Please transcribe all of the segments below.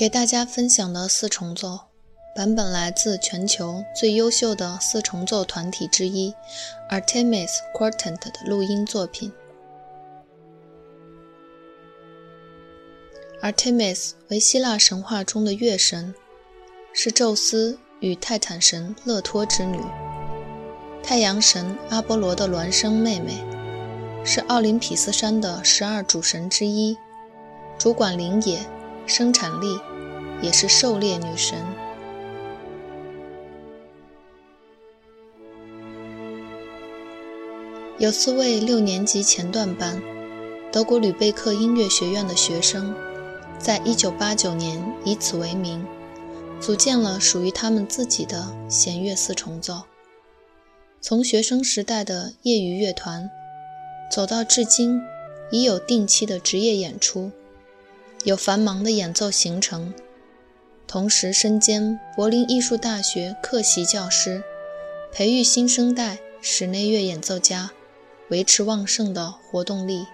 给大家分享的四重奏版本来自全球最优秀的四重奏团体之一 Artemis Quartet 的录音作品。Artemis 为希腊神话中的月神，是宙斯与泰坦神勒托之女，太阳神阿波罗的孪生妹妹，是奥林匹斯山的十二主神之一，主管林野、生产力。也是狩猎女神。有四位六年级前段班德国吕贝克音乐学院的学生，在1989年以此为名，组建了属于他们自己的弦乐四重奏。从学生时代的业余乐团，走到至今已有定期的职业演出，有繁忙的演奏行程。同时身兼柏林艺术大学客席教师，培育新生代室内乐演奏家，维持旺盛的活动力。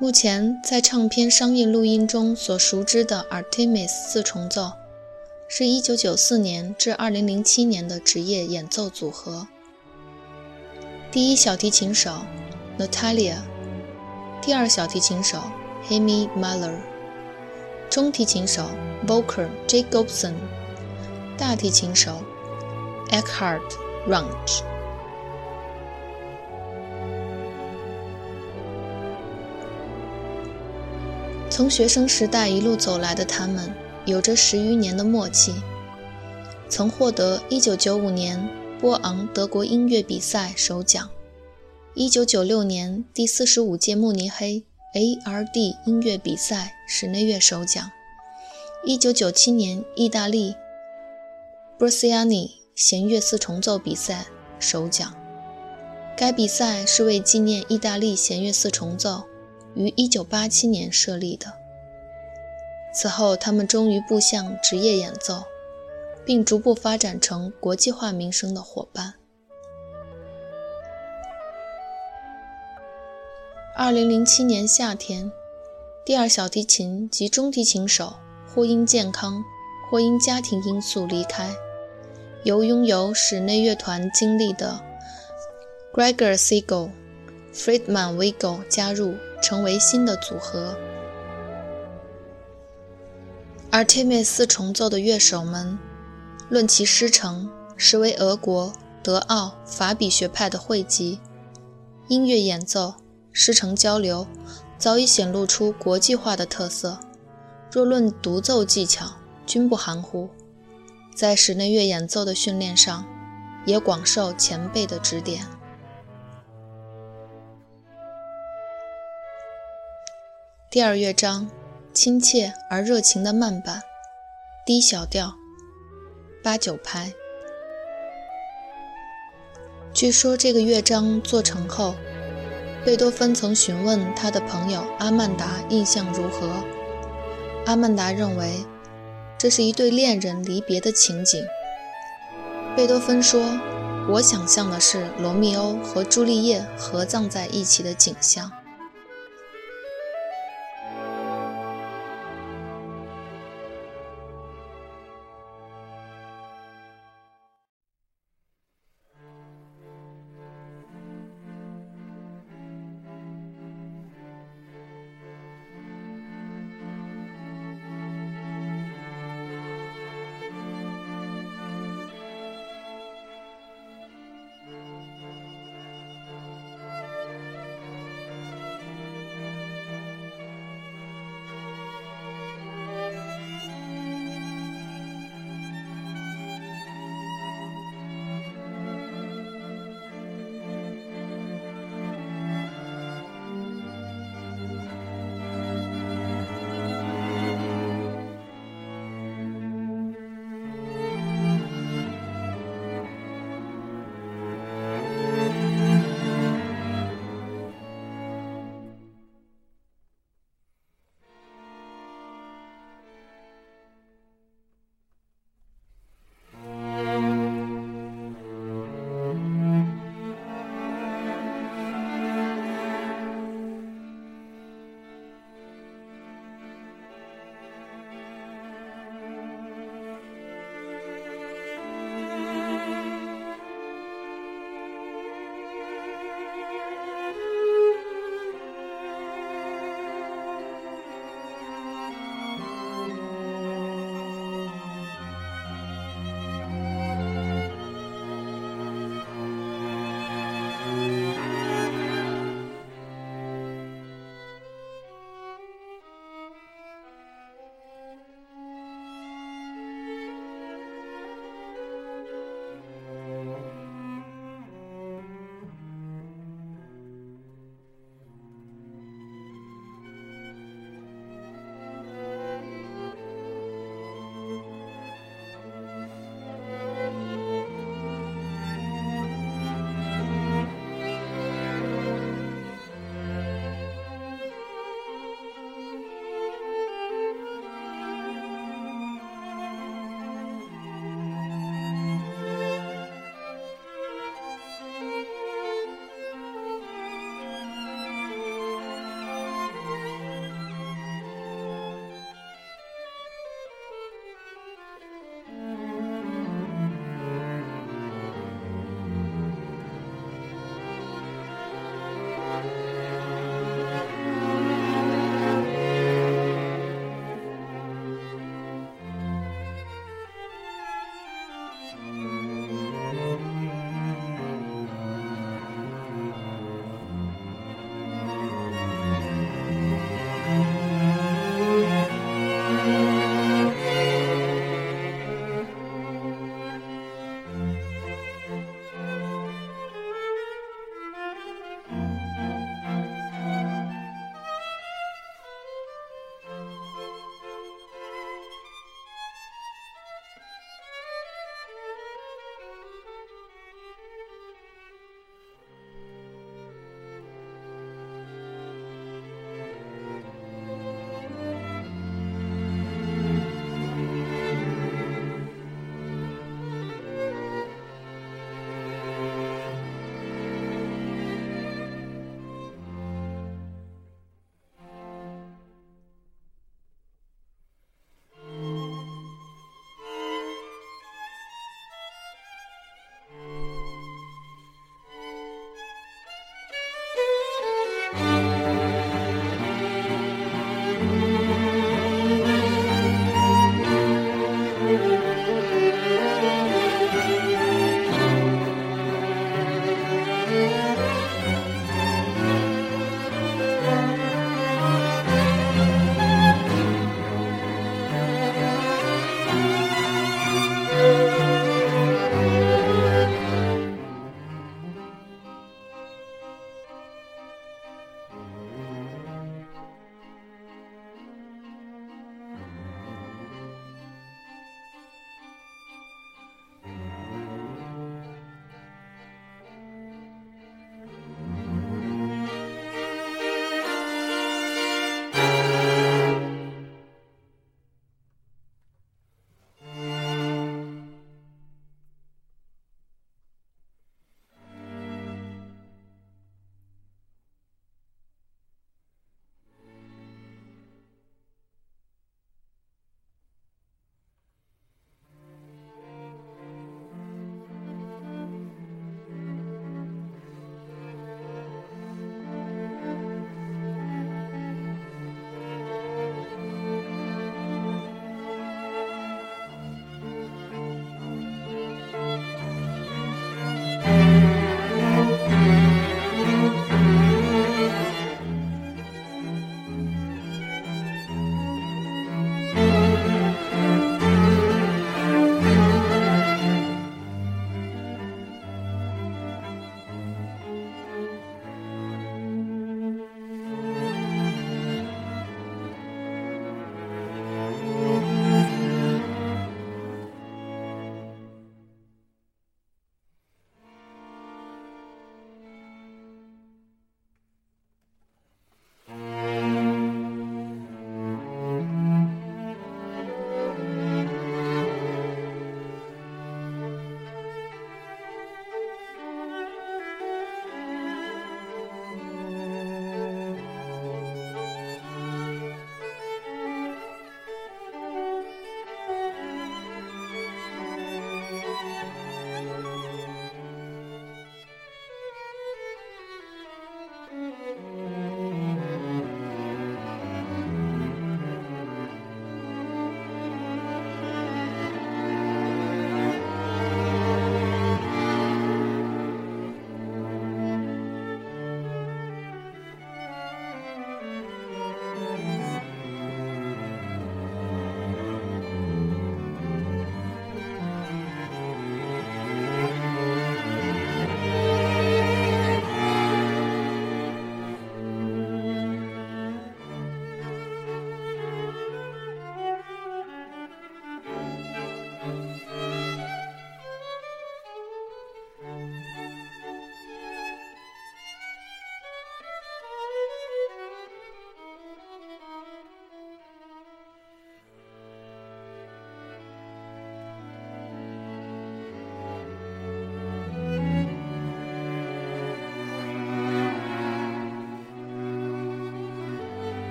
目前在唱片商业录音中所熟知的 Artemis 四重奏，是一九九四年至二零零七年的职业演奏组合。第一小提琴手 Natalia。第二小提琴手 Hemi Muller，中提琴手 Volker Jacobson，大提琴手 Eckhard Runge。从学生时代一路走来的他们，有着十余年的默契，曾获得1995年波昂德国音乐比赛首奖。一九九六年第四十五届慕尼黑 ARD 音乐比赛室内乐首奖，一九九七年意大利 Brusiani 弦乐四重奏比赛首奖。该比赛是为纪念意大利弦乐四重奏于一九八七年设立的。此后，他们终于步向职业演奏，并逐步发展成国际化名声的伙伴。二零零七年夏天，第二小提琴及中提琴手或因健康，或因家庭因素离开，由拥有室内乐团经历的 Gregor Siegel、Friedman Wiegel 加入，成为新的组合。Artemis 四重奏的乐手们，论其师承，实为俄国、德奥、法比学派的汇集，音乐演奏。师承交流早已显露出国际化的特色，若论独奏技巧，均不含糊。在室内乐演奏的训练上，也广受前辈的指点。第二乐章，亲切而热情的慢板，D 小调，八九拍。据说这个乐章做成后。贝多芬曾询问他的朋友阿曼达印象如何，阿曼达认为这是一对恋人离别的情景。贝多芬说：“我想象的是罗密欧和朱丽叶合葬在一起的景象。”